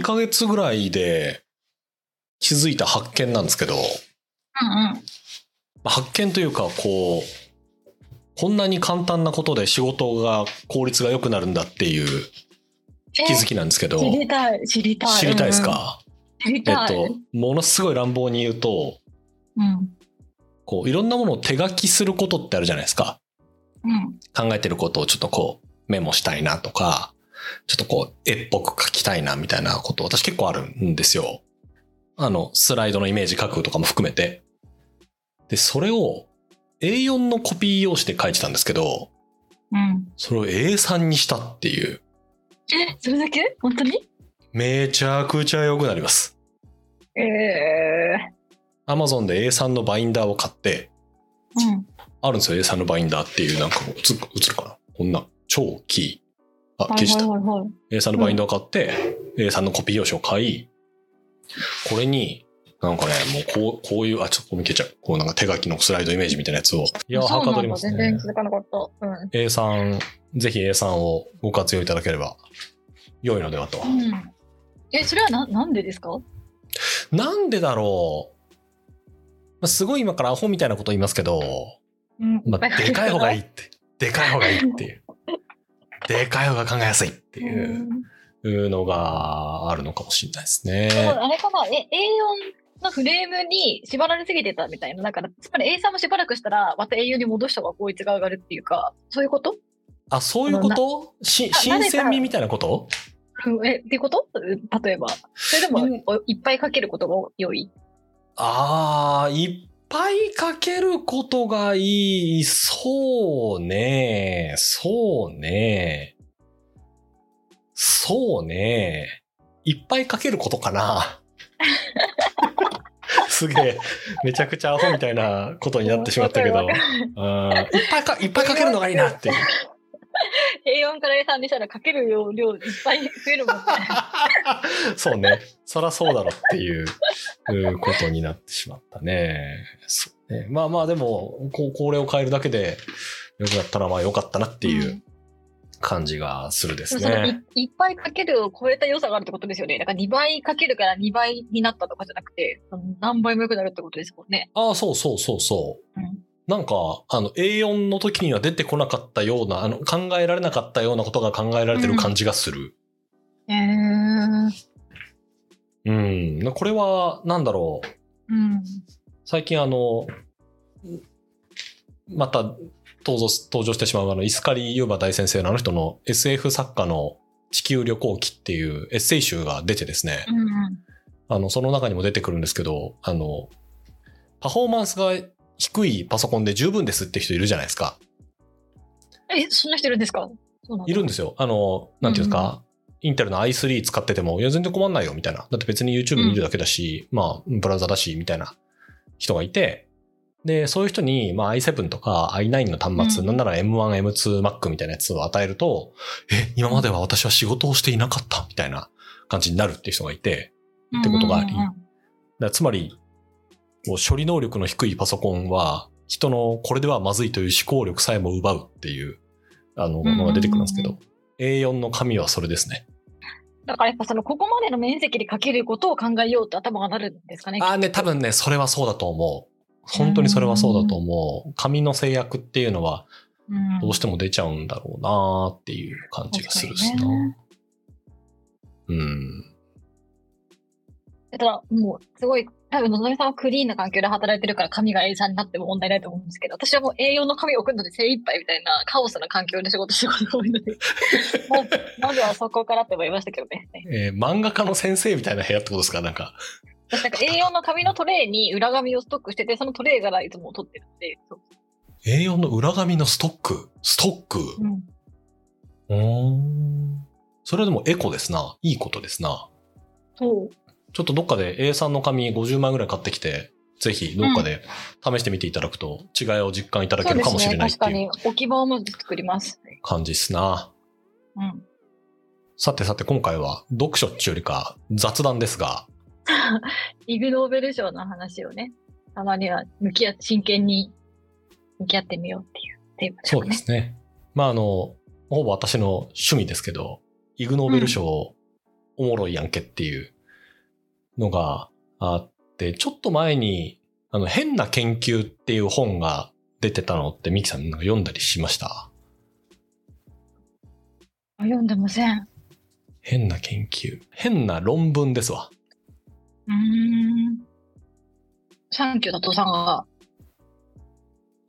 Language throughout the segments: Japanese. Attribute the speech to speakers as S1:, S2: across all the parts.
S1: 2ヶ月ぐらいで気づいた発見なんですけど、
S2: うんうん。
S1: 発見というか、こう、こんなに簡単なことで仕事が効率が良くなるんだっていう気づきなんですけど、
S2: 知りたい、知りたい。
S1: 知りたいです
S2: うんうん。
S1: えっと、ものすごい乱暴に言うと、
S2: うん。
S1: こう、いろんなものを手書きすることってあるじゃないですか。
S2: うん。
S1: 考えてることをちょっとこう、メモしたいなとか、ちょっとこう、絵っぽく書きたいなみたいなこと、私結構あるんですよ。あの、スライドのイメージ書くとかも含めて。で、それを A4 のコピー用紙で書いてたんですけど、
S2: うん。
S1: それを A3 にしたっていう、
S2: え、それだけ？本当に？
S1: めちゃくちゃ良くなります。
S2: ええ
S1: Amazon で A3 のバインダーを買って、
S2: うん。
S1: あるんですよ、A3 のバインダーっていう、なんか映るかな？こんな、超キー。あ、
S2: はい
S1: 消した。
S2: はいはいはい。
S1: A3 のバインダーを買って、A3 のコピー用紙を買い、これに、なんかね、もうこう、こういう、あ、ちょっとこう消えちゃう。こうなんか手書きのスライドイメージみたいなやつを。いや、はかどりますね
S2: 全然。気づかなかった。うん。
S1: A3、ぜひ A3 をご活用いただければ良いのではと。
S2: うん。え、それはな、なんでですか？
S1: なんでだろう。まあすごい今からアホみたいなこと言いますけど、
S2: うん。
S1: まあ、でかい方がいい
S2: い。
S1: って。でかい方がいいっていう。でかい方が考えやすいっていううのがあるのかもしれないですね。
S2: あれかな？え、A4 のフレームに縛られすぎてたみたいな。だから、つまり A3 もしばらくしたら、また A4 に戻した方が効率が上がるっていうか、そういうこと？
S1: あ、そういうこと？し新鮮味みたいなこと？
S2: うんえ、っていうこと？うん例えば。それでも、いっぱいかけることが良い。
S1: ああ、いっぱいかけることがいい。そうね。そうね。そうね。いっぱいかけることかな。すげえ、めちゃくちゃアホみたいなことになってしまったけど。いっぱいか、いっぱいかけるのがいいなっていう。
S2: A4 から A3 にしたらかける量量いっぱい増えるもんね。
S1: そうね。そらそうだろっていううんことになってしまったね。そうねまあまあでも、こう、これを変えるだけで良くなったらまあ良かったなっていう感じがするですね。
S2: いいっぱいかけるを超えた良さがあるってことですよね。だから2倍かけるから2倍になったとかじゃなくて、何倍も良くなるってことですもんね。
S1: ああ、そうそうそうそう。
S2: うん
S1: なんか、あの、A4 の時には出てこなかったような、あの、考えられなかったようなことが考えられてる感じがする。
S2: へー。
S1: うん。これは、なんだろう。
S2: うん。
S1: 最近あの、また登場登場してしまうあの、イスカリ・ユーバ大先生のあの人の SF 作家の地球旅行記っていうエッセイ集が出てですね、
S2: うんうん。
S1: あの、その中にも出てくるんですけど、あの、パフォーマンスが低いパソコンで十分ですって人いるじゃないですか。
S2: え、そんな人いるんですか？
S1: いるんですよ。あの、なんていうんですか、インテルの i3 使ってても、いや、全然困んないよ、みたいな。だって別に YouTube 見るだけだし、まあ、ブラウザだし、みたいな人がいて、で、そういう人に、まあ、i7 とか i9 の端末、
S2: うん。
S1: なんなら M1、M2 Mac みたいなやつを与えると、え、今までは私は仕事をしていなかった、みたいな感じになるっていう人がいて、ってことがあり。
S2: うんうんうん
S1: だつまり、処理能力の低いパソコンは、人のこれではまずいという思考力さえも奪うっていう、あの、ものが出てくるんですけ
S2: うん
S1: ど、A4 の紙はそれですね。
S2: だからやっぱその、ここまでの面積でかけることを考えようと頭がなるんですかね。
S1: ああね、多分ね、それはそうだと思う。本当にそれはそうだと思う。紙の制約っていうのは
S2: うん
S1: どうしても出ちゃうんだろうなっていう感じがするしな。
S2: ね
S1: うん。
S2: だからもう、すごい、多分、のぞみさんはクリーンな環境で働いてるから紙が A3 になっても問題ないと思うんですけど、私はもう A4 の紙を送るので精一杯みたいなカオスな環境で仕事してることが多いので、もう、まずはそこからって思いましたけどね。
S1: えー漫画家の先生みたいな部屋ってことですか？なんか。
S2: 私なんか A4 の紙のトレイに裏紙をストックしてて、そのトレイからいつも取ってるので、そう
S1: A4 の裏紙のストック？ストック？
S2: うん、
S1: うーん。それはでもエコですな。いいことですな。
S2: そう。
S1: ちょっとどっかで A3 の紙50枚ぐらい買ってきて、ぜひどっかで試してみていただくと違いを実感いただけるかもしれないって
S2: そうですね。
S1: いう
S2: 確かに。置き場をまず作ります。
S1: 感じですな。
S2: うん。
S1: さてさて今回は読書っていうよりか雑談ですが、
S2: イグ・ノーベル賞の話をね、たまには向き合って、真剣に向き合ってみようっていうテーマです
S1: そう。ですね。まああの、ほぼ私の趣味ですけど、イグノーベル賞をおもろいやんけっていうのがあって、ちょっと前に、あの、変な研究っていう本が出てたのってミキさんなんか読んだりしました？
S2: あ読んでません。
S1: 変な研究。変な論文ですわ。
S2: うーん。サンキューだとさんが。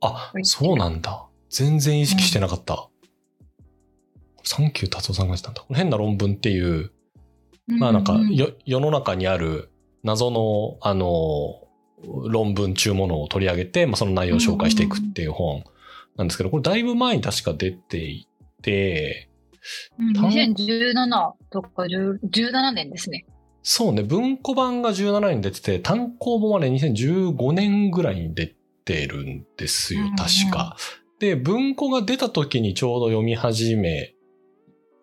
S1: あ
S2: は、い
S1: そうなんだ。全然意識してなかった。サンキュー達夫さんが言ってたんだ。変な論文っていう、まあなんか世の中にある謎の、あの、論文中ものを取り上げて、まあその内容を紹介していくっていう本なんですけど、これだいぶ前に確か出ていて、
S2: うん
S1: 単
S2: 2017とか10 17年ですね。
S1: そうね、文庫版が17年に出てて、単行本はね、2015年ぐらいに出てるんですよ
S2: うんうん、
S1: 確か。で、文庫が出た時にちょうど読み始め、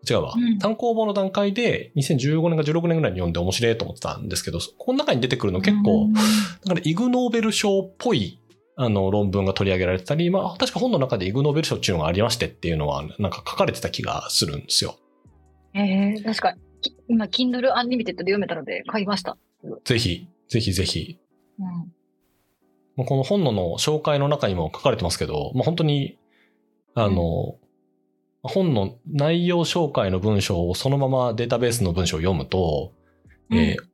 S1: 違うわ。
S2: うん
S1: 単行本の段階で2015年か16年ぐらいに読んで面白いと思ってたんですけど、この中に出てくるの結構、
S2: うん
S1: だからイグノーベル賞っぽいあの論文が取り上げられてたり、まあ確か本の中でイグノーベル賞っていうのがありましてっていうのはなんか書かれてた気がするんですよ。
S2: えー、確か今、Kindle Unlimited で読めたので買いました。
S1: ぜひ、ぜひぜひ。
S2: うん。
S1: まあこの本のの紹介の中にも書かれてますけど、まあ本当に、あの、本の内容紹介の文章をそのままデータベースの文章を読むと、えー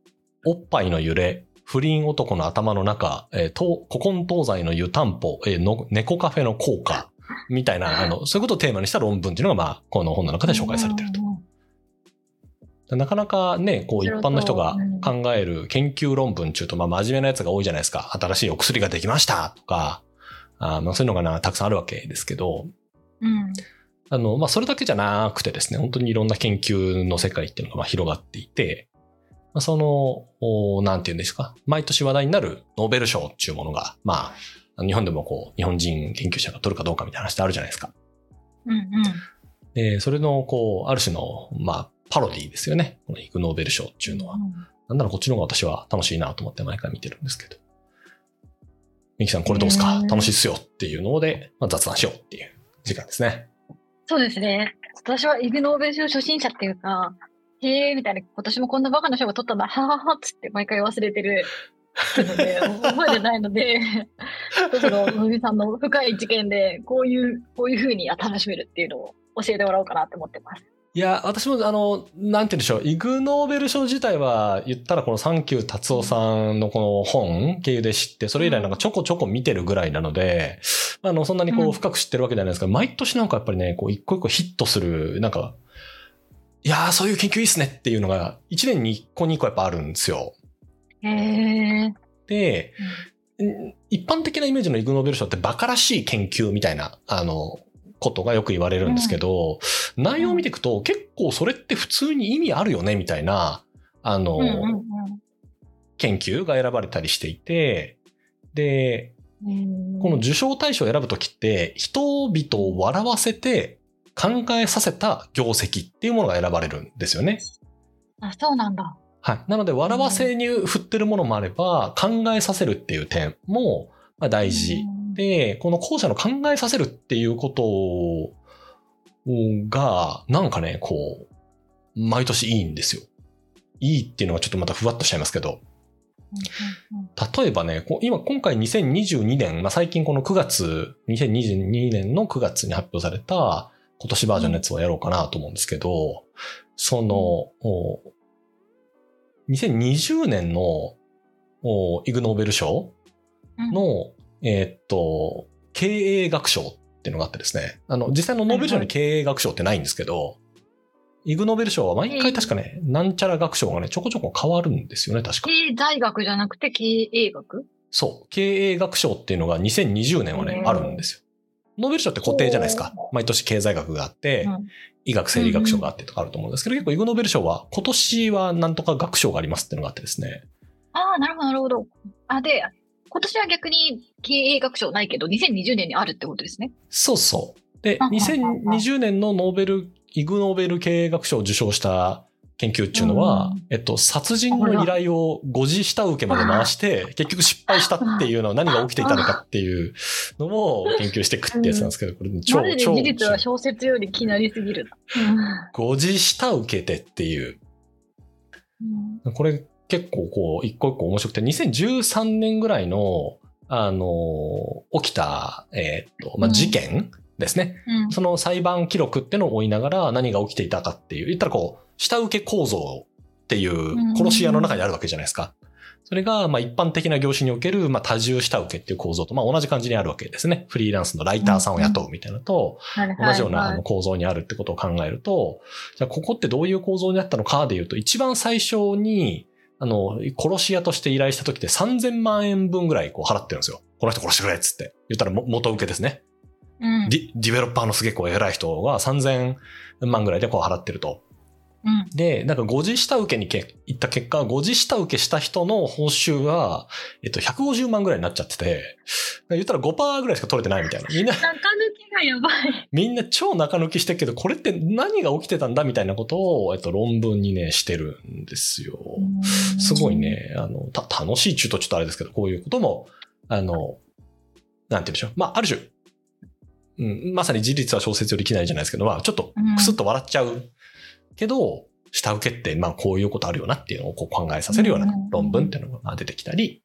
S1: おっぱいの揺れ、不倫男の頭の中、えー、と古今東西の湯たんぽ、えーの猫カフェの効果、みたいな、あの、そういうことをテーマにした論文っていうのが、まあ、この本の中で紹介されてると。
S2: うんうんうん
S1: なかなかね、こう一般の人が考える研究論文中と、まあ真面目なやつが多いじゃないですか。新しいお薬ができましたとか、あまあそういうのがな、たくさんあるわけですけど、
S2: うん。
S1: あの、まあそれだけじゃなくてですね、本当にいろんな研究の世界っていうのがまあ広がっていて、まあ、その、おなんていうんですか、毎年話題になるノーベル賞っていうものが、まあ、日本でもこう、日本人研究者が取るかどうかみたいな話ってあるじゃないですか。
S2: うんうん。
S1: で、それの、こう、ある種の、まあ、パロディですよね。このイグノーベル賞っていうのは。なんならこっちの方が私は楽しいなと思って毎回見てるんですけど。ミキさんこれどうですか？楽しいっすよっていうので、まあ、雑談しようっていう時間ですね。
S2: そうですね。私はイグノーベル賞初心者っていうか、へえみたいな、今年もこんなバカな賞が取ったんだ、はははっつって毎回忘れてるので、覚えてないので、そろそろのびさんの深い知見で、こういう、こういう風に楽しめるっていうのを教えてもらおうかなって思ってます。
S1: いや、私もあの、なんて言うんでしょう、イグノーベル賞自体は言ったらこのサンキュー達夫さんのこの本経由で知って、それ以来なんかちょこちょこ見てるぐらいなので、あの、そんなにこ
S2: う
S1: うん深く知ってるわけじゃないですけど、毎年なんかやっぱりね、こう一個一個ヒットする、なんか、いやーそういう研究いいっすねっていうのが、1年に1個2個やっぱあるんですよ。
S2: へえ。
S1: で、ん一般的なイメージのイグノーベル賞ってバカらしい研究みたいな、あの、ことがよく言われるんですけど、内容を見ていくと結構それって普通に意味あるよねみたいな、あの、
S2: うんうん
S1: 研究が選ばれたりしていて、で、
S2: うん。
S1: この受賞対象を選ぶときって、人々を笑わせて考えさせた業績っていうものが選ばれるんですよね。
S2: あ、そうなんだ。
S1: はい。なので、笑わせに振ってるものもあれば、考えさせるっていう点もまあ大事。
S2: うん
S1: で、この後者の考えさせるっていうことが、なんかね、こう、毎年いいんですよ。いいっていうのはちょっとまたふわっとしちゃいますけど、例えばね、今、今回2022年、まあ、最近この9月、2022年の9月に発表された今年バージョンのやつをやろうかなと思うんですけど、その、お2020年のおイグノーベル賞
S2: うん。
S1: の、えーっと、経営学賞っていうのがあってですね、あの、実際のノーベル賞に経営学賞ってないんですけど、イグノーベル賞は毎回確かね、なんちゃら学賞がね、ちょこちょこ変わるんですよね、確か。
S2: 経済学じゃなくて経営学？
S1: そう。経営学賞っていうのが2020年はね、
S2: うん
S1: あるんですよ。ノーベル賞って固定じゃないですか。毎年経済学があって、
S2: うん
S1: 医学生理学賞があってとかあると思うんですけど、結構イグノーベル賞は今年はなんとか学賞がありますっていうのがあってですね。
S2: ああ、なるほど、なるほど。あ、で、今年は逆に経営学賞ないけど、2020年にあるってことですね。
S1: そうそう。で、
S2: あははは
S1: 2020年のノーベル、イグノーベル経営学賞を受賞した研究っていうのは、
S2: うん。
S1: えっと、殺人の依頼を誤字下請けまで回して、結局失敗したっていうのは何が起きていたのかっていうのを研究していくってやつなんですけど、これ超、超
S2: 事実は小説より気になりすぎる。な。
S1: 誤字下請けてっていう。
S2: うん。
S1: これ結構こう、一個一個面白くて、2013年ぐらいの、あの、起きた、えーっと、まあ、
S2: うん。
S1: 事件ですね。
S2: うん
S1: その裁判記録ってのを追いながら何が起きていたかっていう、言ったらこう、下請け構造っていう殺し屋の中にあるわけじゃないですか。それが、まあ一般的な業種における、まあ多重下請けっていう構造と、まあ同じ感じにあるわけですね。フリーランスのライターさんを雇うみたいなのと、同じような構造にあるってことを考えると、じゃあここってどういう構造にあったのかでいうと、一番最初に、あの、殺し屋として依頼した時って3000万円分ぐらいこう払ってるんですよ。この人殺してくれっつって。言ったらも元請けですね。
S2: うん
S1: ディディベロッパーのすげえこう偉い人が3000万ぐらいでこう払ってると。
S2: うん
S1: で、なんか5次下請けにけ行った結果、5次下請けした人の報酬が、えっと、150万ぐらいになっちゃってて、言ったら5%ぐらいしか取れてないみたいな。みんな、
S2: 中抜きがやばい。
S1: みんな超中抜きしてるけど、これって何が起きてたんだみたいなことを、えっと、論文にね、してるんですよ。すごい。ね、あの、た、楽しい中とちょっとあれですけど、こういうことも、あの、なんて言うんでしょう。まあ、ある種、うん、まさに事実は小説よりきないじゃないですけど、まあ、ちょっとクスッと笑っちゃう。けど、下請けって、まあ、こういうことあるよなっていうのをこう考えさせるような
S2: うん。
S1: 論文っていうのがまあ出てきたり、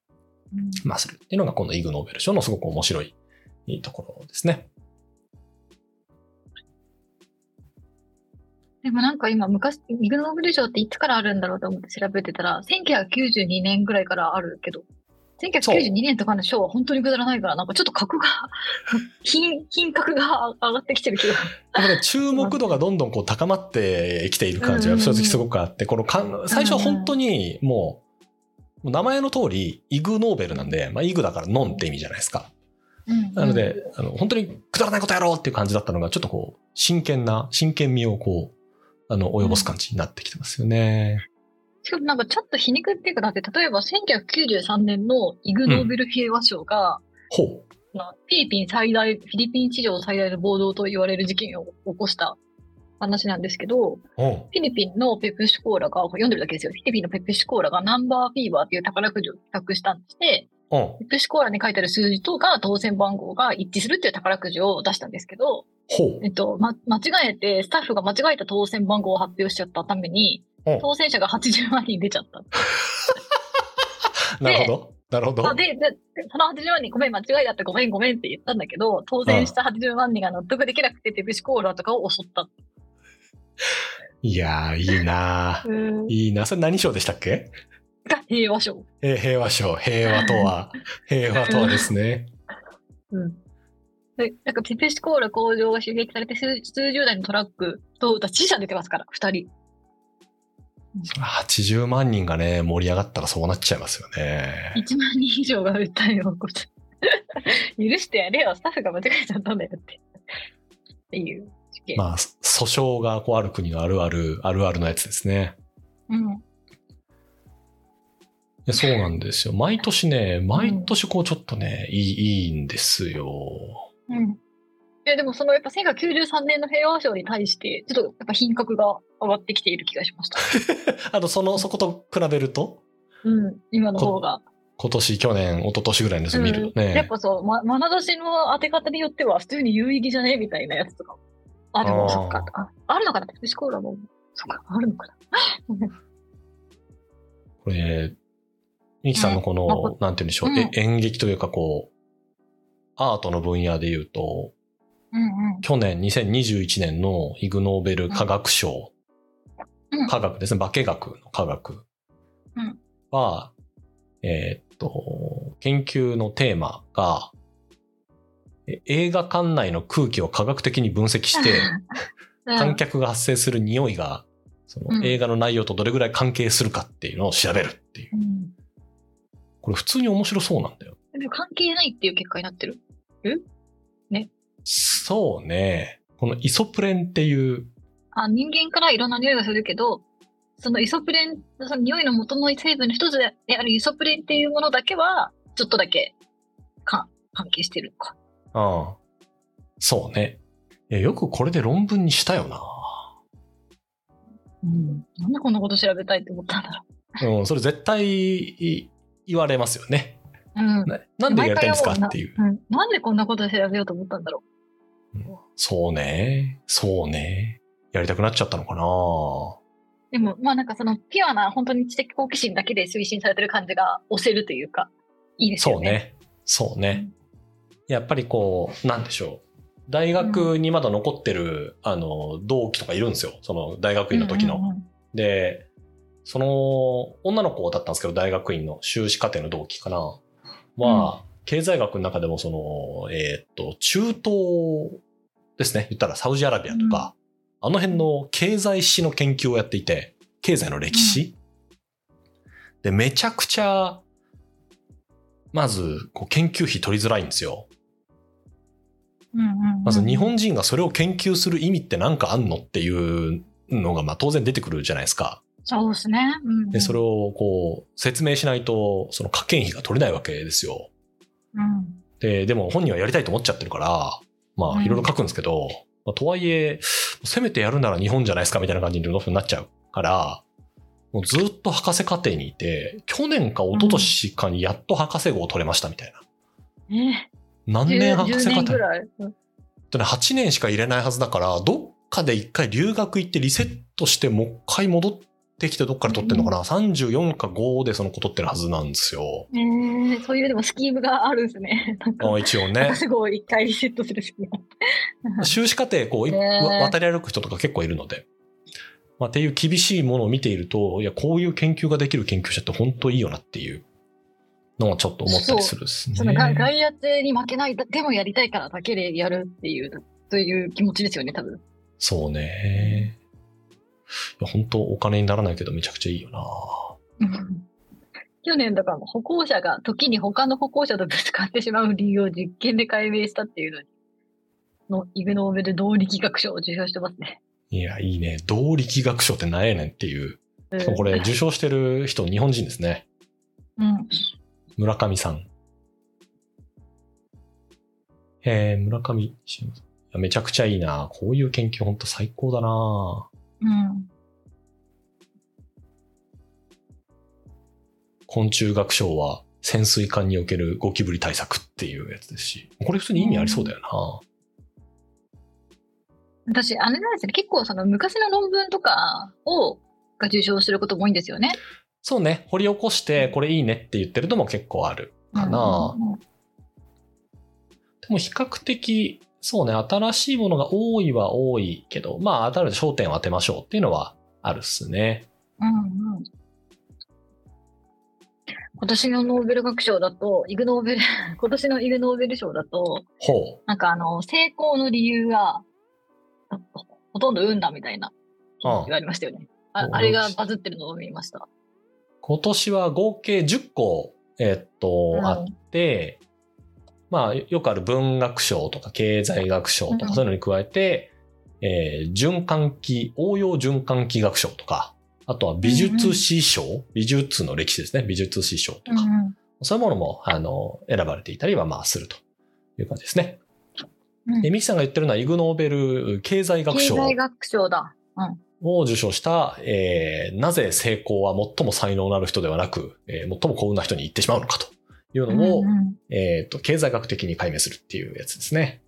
S2: うん。
S1: まあ、するっていうのが、このイグ・ノーベル賞のすごく面白いところですね。
S2: でもなんか今昔、イグ・ノーベル賞っていつからあるんだろうと思って調べてたら、1992年ぐらいからあるけど、1992年とかの賞は本当にくだらないから、なんかちょっと格が、品、品格が上がってきてる気が。
S1: でもね、注目度がどんどんこう高まってきている感じが正直すごくあって、このかん最初は本当にもう、もう名前の通り、イグ・ノーベルなんで、まあ、イグだからノンって意味じゃないですか。なので、あの、本当にくだらないことやろうっていう感じだったのが、ちょっとこう、真剣な、真剣味をこう、あの、及ぼす感じになってきてますよね。
S2: しかもなんかちょっと皮肉っていうか、だって例えば1993年のイグ・ノーベル平和賞が、
S1: ほう。
S2: まあフィリピン最大、フィリピン史上最大の暴動と言われる事件を起こした話なんですけど、
S1: うん。
S2: フィリピンのペプシコーラが、読んでるだけですよ。フィリピンのペプシコーラがナンバーフィーバーっていう宝くじを企画したんで、
S1: うん。
S2: ペプシコーラに書いてある数字とか当選番号が一致するっていう宝くじを出したんですけど。えっと、ま、間違えて、スタッフが間違えた当選番号を発表しちゃったために、
S1: うん
S2: 当選者が80万人出ちゃった。
S1: なるほど。なるほど。
S2: あでで、でその80万人、ごめん、間違いだった、ごめん、ごめんって言ったんだけど、当選した80万人が納得できなくて、ペプシコーラとかを襲った。
S1: いやー、いいなーいいな。それ何賞でしたっけ？
S2: が平和賞。
S1: えー平和賞。平和とは、平和とはですね。
S2: うん。で、なんかペプシコーラ工場が襲撃されて数、数十台のトラックと、だ死者出てますから、二人。
S1: 80万人がね、盛り上がったらそうなっちゃいますよね。
S2: 1万人以上が訴えを起こす。許してやれよ、スタッフが間違えちゃったんだよって。っていう事件。
S1: まあ、訴訟がこうある国のあるある、あるあるのやつですね。
S2: うん。
S1: そうなんですよ。毎年ね、毎年こうちょっとね、いい、いいんですよ。
S2: うん。え、でもそのやっぱ1993年の平和賞に対して、ちょっとやっぱ品格が上がってきている気がしました。
S1: あと、その、そこと比べると、
S2: うん。今の方が。
S1: 今年、去年、一昨年ぐらいのやつ見るとね。
S2: うんやっぱそう、ま、眼差しの当て方によっては普通に有意義じゃねみたいなやつとか。あ、でも
S1: あー
S2: そっか。ああるのかな？ペプシコーラも。そっか、あるのかな？
S1: これ、ミキさんのこの、
S2: うん
S1: なんて言うんでしょう、
S2: うん
S1: え演劇というかこう、アートの分野で言うと、
S2: うんうん。
S1: 去年2021年のイグ・ノーベル科学賞、
S2: うん
S1: 科学ですね、化学の科学
S2: うん
S1: は、えーっと、研究のテーマが、え映画館内の空気を科学的に分析して、観客が発生する匂いが、その
S2: うん
S1: 映画の内容とどれぐらい関係するかっていうのを調べるっていう。
S2: うん。
S1: これ普通に面白そうなんだよ。
S2: 関係ないっていう結果になってる。
S1: そうね。このイソプレンっていう、
S2: あ、人間からいろんな匂いがするけど、そのイソプレン、その匂いの元の成分の一つであるイソプレンっていうものだけは、ちょっとだけ、か、関係してるのか。
S1: うん。そうね。よくこれで論文にしたよな。
S2: うん。なんでこんなこと調べたいって思ったんだろ
S1: うん、それ絶対い言われますよね。
S2: う。うん。
S1: ななんでやりたいんですかっていう。
S2: なうん。なんでこんなこと調べようと思ったんだろ
S1: そうね。そうね。やりたくなっちゃったのかな。
S2: でも、まあなんかそのピュアな本当に知的好奇心だけで推進されてる感じが押せるというか、いいですよね。
S1: そうね。そうね。やっぱりこう、なんでしょう。大学にまだ残ってる、あの、同期とかいるんですよ。その大学院の時の。
S2: うんうんうん
S1: で、その、女の子だったんですけど、大学院の修士課程の同期かな。は、経済学の中でもその、えーっと、中東ですね。言ったらサウジアラビアとか、あの辺の経済史の研究をやっていて、経済の歴史、で、めちゃくちゃ、まず、こう研究費取りづらいんですよ。
S2: うんうんうん
S1: まず日本人がそれを研究する意味って何かあんのっていうのがまあ当然出てくるじゃないですか。
S2: そうですね。うんうん
S1: で、それをこう説明しないとその科研費が取れないわけですよ。
S2: うん
S1: で、でも本人はやりたいと思っちゃってるから、ま
S2: うん
S1: あいろいろ書くんですけど、まあ、とはいえ、せめてやるなら日本じゃないですかみたいな感じになっちゃうから、もうずっと博士課程にいて、去年か一昨年かにやっと博士号を取れましたみたいな。
S2: え
S1: 何
S2: ー、10
S1: 年博士課
S2: 10年
S1: 程
S2: ぐらい？うん
S1: とね、8年しか入れないはずだから、どっかで一回留学行ってリセットして、もう一回戻ってきてどっから取ってんのかな、?34 か5でその子取ってるはずなんですよ。
S2: えー、そういうでもスキームがあるんですね。
S1: あ一応ね。
S2: すごい一回リセットするスキーム。
S1: 修士課程、こう、
S2: え
S1: 渡り歩く人とか結構いるので。まあ、っていう厳しいものを見ていると、いや、こういう研究ができる研究者って本当いいよなっていうのをちょっと思ったりするですね。
S2: そのが外圧に負けない、でもやりたいからだけでやるっていう、そういう気持ちですよね、多分。
S1: そうね。いや、本当お金にならないけどめちゃくちゃいいよな。
S2: 去年だから歩行者が時に他の歩行者とぶつかってしまう理由を実験で解明したっていうのに、のイグ・ノーベル動力学賞を受賞してますね。
S1: いや、いいね。動力学賞って何やねんっていう。しかもこれ受賞してる人日本人ですね。
S2: うん。
S1: 村上さん。えー、村上めちゃくちゃいいな。こういう研究本当最高だな。
S2: うん。
S1: 昆虫学賞は潜水艦におけるゴキブリ対策っていうやつですし。これ普通に意味ありそうだよな。
S2: 私、あれなんですね、結構その昔の論文とかを、が受賞することも多いんですよね。
S1: そうね。掘り起こしてこれいいねって言ってるのも結構あるかな。
S2: うんうんうん
S1: でも比較的、そうね、新しいものが多いは多いけど、まあ、あたる焦点を当てましょうっていうのはあるっすね。
S2: うんうん今年のノーベル学賞だと、イグノーベル、今年のイグノーベル賞だと、
S1: ほう。
S2: なんかあの、成功の理由が、あほとんど運だみたいな、言われましたよね。あ
S1: うん
S2: あれがバズってるのを見ました。
S1: 今年は合計10個、えっと、
S2: うん
S1: あって、まあ、よくある文学賞とか経済学賞と
S2: うん
S1: かそういうのに加えて、えー循環器、応用循環器学賞とか、あとは美術史賞、美術の歴史ですね。美術史賞とか、そういうものも、あの、選ばれていたりは、まあ、するという感じですね。
S2: うん
S1: で、ミキさんが言ってるのは、イグ・ノーベル経済学
S2: 経
S1: 賞
S2: 済学賞だ。うん。
S1: を受賞した、えーなぜ成功は最も才能のある人ではなく、えー最も幸運な人に行ってしまうのかというのを、
S2: うんうん
S1: えっ、と、経済学的に解明するっていうやつですね。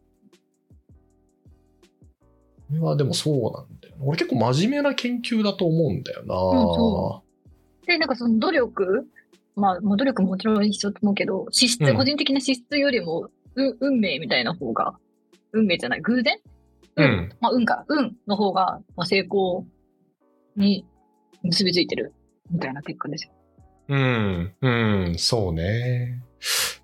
S1: これはでもそうなんだよな。俺結構真面目な研究だと思うんだよな。
S2: そで、なんかその努力、まあ、もう努力もちろん必要と思うけど、資質、
S1: うん
S2: 個人的な資質よりも、う運命みたいな方が、運命じゃない、偶然？
S1: うん。
S2: まあ、運か、運の方が、まあ、成功に結びついてるみたいな結果ですよ。
S1: うん。うん。そうね。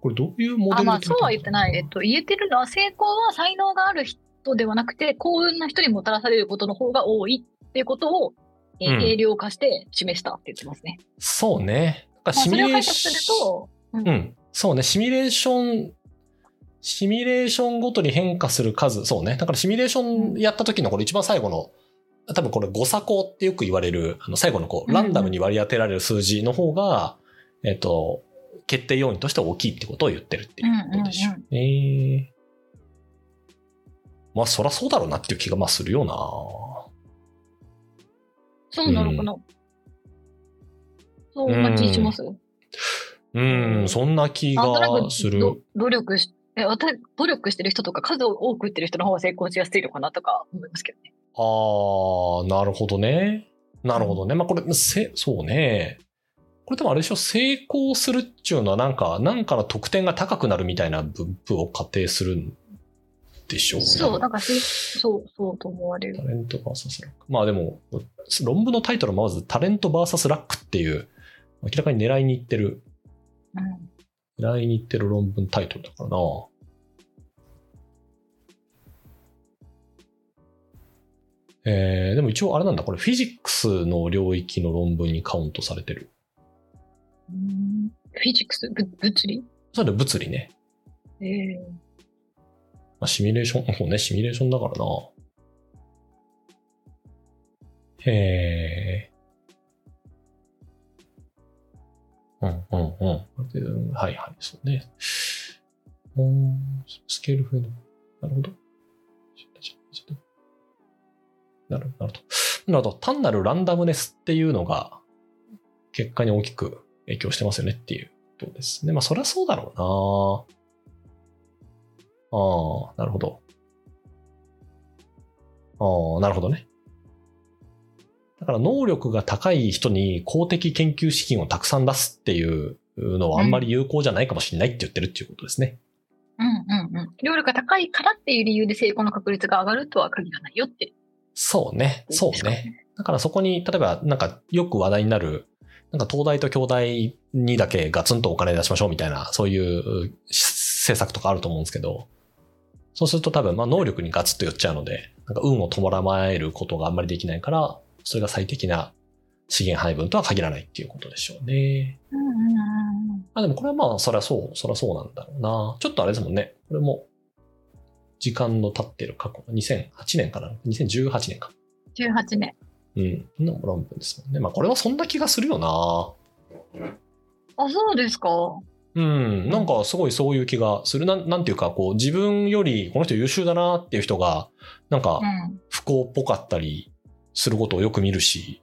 S1: これどういうモデル
S2: あ、
S1: で
S2: まあ、そうは言ってない。えっと、言えてるのは、成功は才能がある人ではなくて、幸運な人にもたらされることの方が多いっていうことを、えー
S1: うん
S2: 定量化して示したって言ってますね。
S1: そうね。だからシミュレーション
S2: すると、うん
S1: うん。そうね。シミュレーション、シミュレーションごとに変化する数。そうね。だからシミュレーションやった時のこれ一番最後の、多分これ誤差項ってよく言われる、あの最後のこう、
S2: うん
S1: ランダムに割り当てられる数字の方が、えっと、決定要因として大きいってことを言ってるっていうことでしょう。えーまあ、そらそうだろうなっていう気がまあするよな。
S2: そうなのかな、そんな気します、
S1: うん、そんな気がする。
S2: ど努力し、え、私、努力してる人とか数を多く打ってる人の方が成功しやすいのかなとか思いますけどね。
S1: ああ、なるほどね。なるほどね。まあこれ、せ、そうね。これでもあれでしょ、成功するっちゅうのはなんか、なんかの得点が高くなるみたいな分布を仮定するんでしょうね。
S2: そう、なんかし、そう、そうと思われる。
S1: タレント VS ラック。まあでも、論文のタイトルもまずタレント VS ラックっていう、明らかに狙いに行ってる、
S2: うん。
S1: 狙いに行ってる論文タイトルだからな。えー、でも一応あれなんだ、これフィジックスの領域の論文にカウントされてる。
S2: うんフィジックス？ぶ物理？
S1: それで物理ね。
S2: ええ
S1: まあ、シミュレーション、もうね、シミュレーションだからな。へえ。うんうんうん。ではいはい、そうね。うんスケール増える。なるほど。なる。なるほど。なるほど。単なるランダムネスっていうのが、結果に大きく影響してますよねっていうことですね。まあ、そりゃそうだろうな。ああ、なるほど。ああ、なるほどね。だから能力が高い人に公的研究資金をたくさん出すっていうのはあんまり有効じゃないかもしれないって言ってるっていうことですね。
S2: うんうんうん。能力が高いからっていう理由で成功の確率が上がるとは限らないよって。
S1: そうね。そうね。。だからそこに、例えばなんかよく話題になる、なんか東大と京大にだけガツンとお金出しましょうみたいな、そういう施策とかあると思うんですけど、そうすると多分、まあ能力にガツッと寄っちゃうので、なんか運を伴えることがあんまりできないから、それが最適な資源配分とは限らないっていうことでしょうね。
S2: うんうんうんうん。
S1: あ、でもこれはまあ、そりゃそう、そりゃそうなんだろうな。ちょっとあれですもんね。これも、時間の経ってる過去、2008年かな ?2018 年か。
S2: 18年。
S1: うん。の論文ですもんね。まあ、これはそんな気がするよな。
S2: あ、そうですか？
S1: うん。なんか、すごいそういう気がする。なん、なんていうか、こう、自分よりこの人優秀だなっていう人が、なんか
S2: う、ん。
S1: 不幸っぽかったりすることをよく見るし、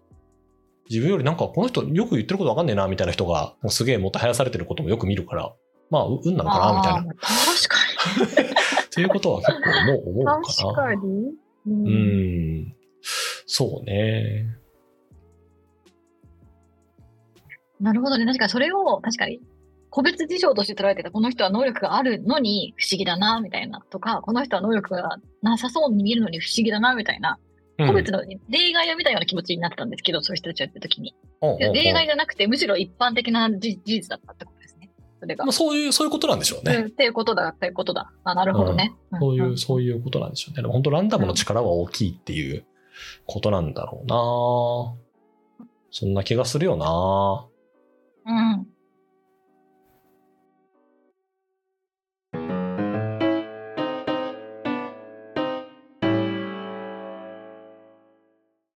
S1: 自分よりなんかこの人よく言ってることわかんねえなみたいな人がすげえもたはやされてることもよく見るから、まあ、う運なのかなみたいな。
S2: 確かに。
S1: っていうことは結構もう思うかな。
S2: 確かに。う
S1: う。ん。そうね。
S2: なるほどね。確かにそれを、確かに、個別事象として捉えてた、この人は能力があるのに不思議だな、みたいな、とか、この人は能力がなさそうに見えるのに不思議だな、みたいな、
S1: うん
S2: 個別の例外を見たような気持ちになってたんですけど、そういう人たちをやった時に。
S1: うんうんうん
S2: 例外じゃなくて、むしろ一般的な事事実だったってこ。それが。
S1: まあ、そういう、そういうことなんでしょうね。
S2: うんっていうことだ、っていうことだ。あ、なるほどね。ん
S1: そういう、
S2: ん
S1: そういうことなんでしょうね。でも本当ランダムの力は大きいっていうことなんだろうな。そんな気がするよな。
S2: うん。